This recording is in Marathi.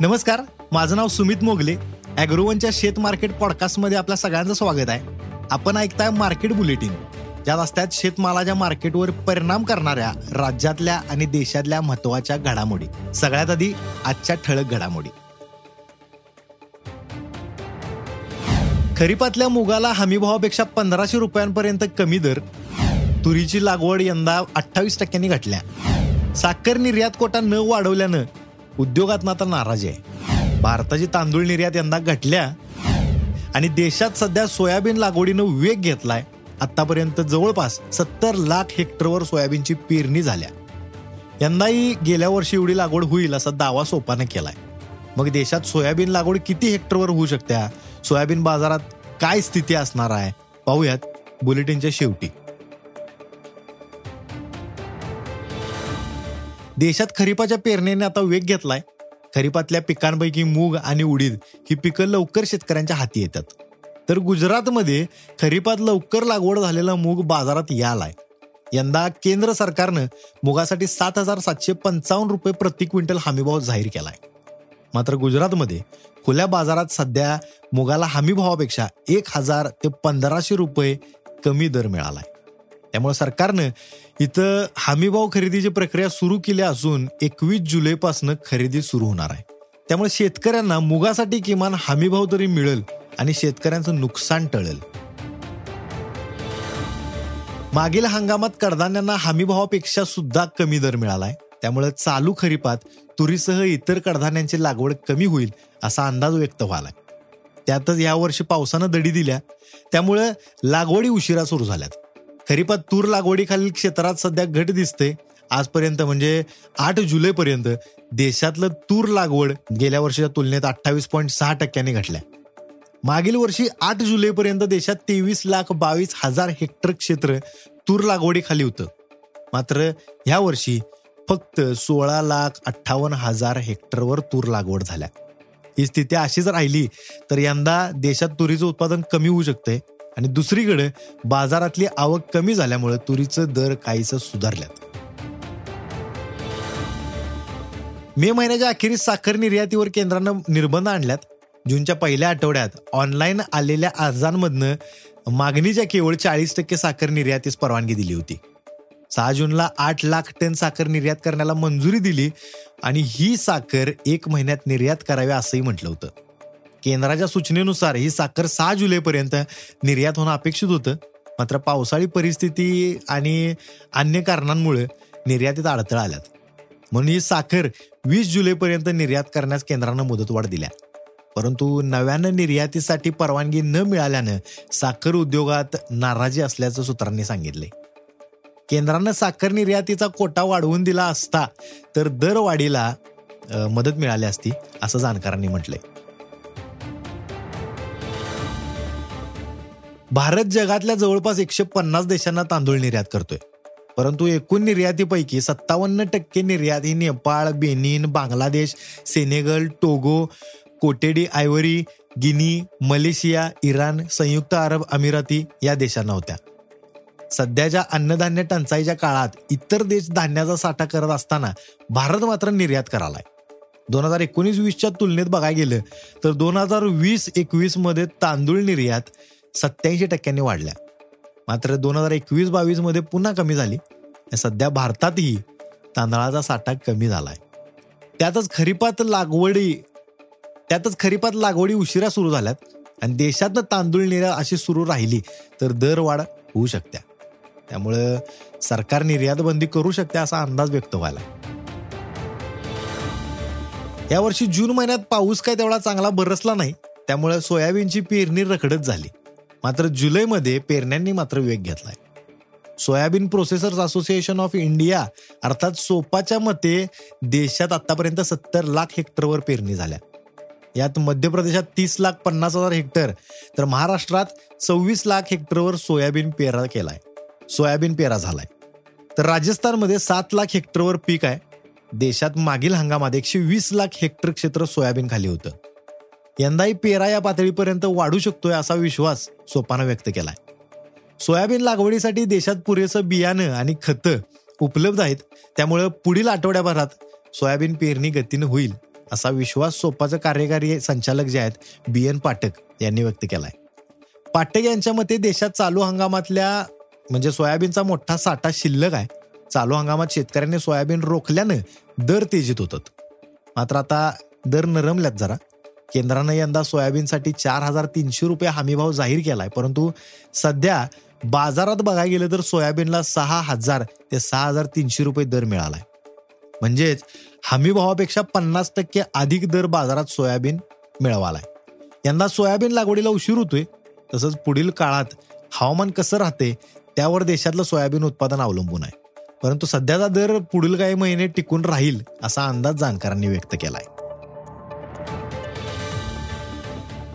नमस्कार माझं नाव सुमित मोगले. अॅग्रोवनच्या शेत मार्केट पॉडकास्टमध्ये आपल्या सगळ्यांचं स्वागत आहे. आपण ऐकताय मार्केट बुलेटिन. ज्या रस्त्यात शेतमालाच्या मार्केटवर परिणाम करणाऱ्या राज्यातल्या आणि देशातल्या महत्त्वाच्या घडामोडी. सगळ्यात आधी आजच्या ठळक घडामोडी. खरीपातल्या मुगाला हमीभावापेक्षा पंधराशे रुपयांपर्यंत कमी दर. तुरीची लागवड यंदा अठ्ठावीस टक्क्यांनी घटल्या. साखर निर्यात कोटा न वाढवल्यानं उद्योगात आता नाराज आहे. भारताची तांदूळ निर्यात यंदा घटल्या आणि देशात सध्या सोयाबीन लागवडीनं वेग घेतलाय. आतापर्यंत जवळपास सत्तर लाख हेक्टरवर सोयाबीनची पेरणी झाल्या. यंदाही गेल्या वर्षी एवढी लागवड होईल असा दावा सोपानं केलाय. मग देशात सोयाबीन लागवड किती हेक्टरवर होऊ शकते सोयाबीन बाजारात काय स्थिती असणार आहे? पाहूयात बुलेटिनच्या शेवटी. देशात खरीपाच्या पेरणीने आता वेग घेतलाय. खरीपातल्या पिकांपैकी मूग आणि उडीद ही पिकं लवकर शेतकऱ्यांच्या हाती येतात. तर गुजरातमध्ये खरीपात लवकर लागवड झालेला मूग बाजारात यालाय. यंदा केंद्र सरकारनं मुगासाठी सात हजार सातशे पंचावन्न रुपये प्रति क्विंटल हमीभाव जाहीर केलाय. मात्र गुजरातमध्ये खुल्या बाजारात सध्या मुगाला हमीभावापेक्षा एक हजार ते पंधराशे रुपये कमी दर मिळालाय. त्यामुळे सरकारनं इथं हमीभाव खरेदीची प्रक्रिया सुरू केली असून एकवीस जुलैपासून खरेदी सुरू होणार आहे. त्यामुळे शेतकऱ्यांना मुगासाठी किमान हमीभाव तरी मिळेल आणि शेतकऱ्यांचं नुकसान टळेल. मागील हंगामात कडधान्यांना हमीभावापेक्षा सुद्धा कमी दर मिळालाय. त्यामुळे चालू खरीपात तुरीसह इतर कडधान्यांची लागवड कमी होईल असा अंदाज व्यक्त व्हालाय त्यातच यावर्षी पावसानं दडी दिल्या. त्यामुळे लागवडी उशिरा सुरू झाल्यात. खरीपात तूर लागवडीखालील क्षेत्रात सध्या घट दिसते. आजपर्यंत म्हणजे आठ जुलैपर्यंत देशातलं तूर लागवड गेल्या वर्षीच्या तुलनेत अठ्ठावीस पॉईंट सहा टक्क्यांनी घटल्या. मागील वर्षी आठ जुलैपर्यंत देशात तेवीस लाख बावीस हजार हेक्टर क्षेत्र तूर लागवडीखाली होतं. मात्र ह्या वर्षी फक्त सोळा लाख अठ्ठावन्न हजार हेक्टरवर तूर लागवड झाल्या. ही स्थिती अशीच राहिली तर यंदा देशात तुरीचं उत्पादन कमी होऊ शकते आणि दुसरीकडे बाजारातली आवक कमी झाल्यामुळे तुरीचं दर काहीच सुधारल्यात. मे महिन्याच्या अखेरीस साखर निर्यातीवर केंद्रानं निर्बंध आणल्यात. जूनच्या पहिल्या आठवड्यात ऑनलाईन आलेल्या अर्जांमधनं मागणीच्या केवळ चाळीस टक्के साखर निर्यातीस परवानगी दिली होती. सहा जूनला आठ लाख टन साखर निर्यात करण्याला मंजुरी दिली आणि ही साखर एक महिन्यात निर्यात करावी असंही म्हटलं होतं. केंद्राच्या सूचनेनुसार ही साखर सहा जुलैपर्यंत निर्यात होणं अपेक्षित होतं. मात्र पावसाळी परिस्थिती आणि अन्य कारणांमुळे निर्यातीत अडथळा आल्यात. म्हणून ही साखर वीस जुलैपर्यंत निर्यात करण्यास केंद्रानं मुदतवाढ दिल्या परंतु नव्यानं निर्यातीसाठी परवानगी न मिळाल्यानं साखर उद्योगात नाराजी असल्याचं सूत्रांनी सांगितले केंद्रानं साखर निर्यातीचा कोटा वाढवून दिला असता तर दरवाढीला मदत मिळाली असती असं जाणकारांनी म्हटलंय. भारत जगातल्या जवळपास एकशे पन्नास देशांना तांदूळ निर्यात करतोय. परंतु एकूण निर्यातीपैकी सत्तावन्न टक्के निर्यात ही Nepal Benin Bangladesh Senegal Togo Cote d'Ivoire Guinea Malaysia Iran संयुक्त अरब अमिराती या देशांना होत्या. सध्याच्या अन्नधान्य टंचाईच्या काळात इतर देश धान्याचा साठा करत असताना भारत मात्र निर्यात करालाय दोन हजार एकोणीस वीसच्या तुलनेत बघायला गेलं तर दोन हजार वीस एकवीसमध्ये तांदूळ निर्यात सत्याऐंशी टक्क्यांनी वाढल्या. मात्र दोन हजार एकवीस बावीसमध्ये पुन्हा कमी झाली. सध्या भारतातही तांदळाचा साठा कमी झालाय. त्यातच खरीपात लागवडी त्यातच खरीपात लागवडी उशिरा सुरू झाल्यात. आणि देशातनं तांदूळ निर्यात अशी सुरू राहिली तर दरवाढ होऊ शकत्या. त्यामुळं सरकार निर्यात बंदी करू शकते असा अंदाज व्यक्त व्हायला यावर्षी जून महिन्यात पाऊस काय तेवढा चांगला बरसला नाही. त्यामुळे सोयाबीनची पेरणी रखडत झाली. मात्र जुलैमध्ये पेरण्यांनी मात्र वेग घेतलाय. Soybean processors association of India अर्थात सोपाच्या मते देशात आतापर्यंत सत्तर लाख हेक्टरवर पेरणी झाल्या. यात मध्य प्रदेशात तीस लाख पन्नास हजार हेक्टर तर महाराष्ट्रात सव्वीस लाख हेक्टरवर सोयाबीन पेरा केलाय. सोयाबीन पेरा झालाय. तर राजस्थानमध्ये सात लाख हेक्टरवर पीक आहे. देशात मागील हंगामात एकशे वीस लाख हेक्टर क्षेत्र सोयाबीन खाली होतं. यंदाही पेरा या पातळीपर्यंत वाढू शकतोय असा विश्वास सोपानं व्यक्त केलाय. सोयाबीन लागवडीसाठी देशात पुरेसं बियाणं आणि खतं उपलब्ध आहेत. त्यामुळं पुढील आठवड्याभरात सोयाबीन पेरणी गतीनं होईल असा विश्वास सोपाचं कार्यकारी संचालक जे आहेत बी एन पाठक यांनी व्यक्त केलाय. पाठक यांच्या मते देशात चालू हंगामातल्या म्हणजे सोयाबीनचा मोठा साठा शिल्लक आहे. चालू हंगामात शेतकऱ्यांनी सोयाबीन रोखल्यानं दर तेजीत होतात. मात्र आता दर नरमल्यात जरा. केंद्रानं यंदा सोयाबीनसाठी चार हजार तीनशे रुपये हमीभाव जाहीर केलाय. परंतु सध्या बाजारात बघायला गेलं तर सोयाबीनला सहा हजार ते सहा हजार तीनशे रुपये दर मिळालाय. म्हणजेच हमीभावापेक्षा पन्नास टक्के अधिक दर बाजारात सोयाबीन मिळवालाय. यंदा सोयाबीन लागवडीला उशीर होतोय. तसंच पुढील काळात हवामान कसं राहते त्यावर देशातलं सोयाबीन उत्पादन अवलंबून आहे. परंतु सध्याचा दर पुढील काही महिने टिकून राहील असा अंदाज जाणकारांनी व्यक्त केलाय.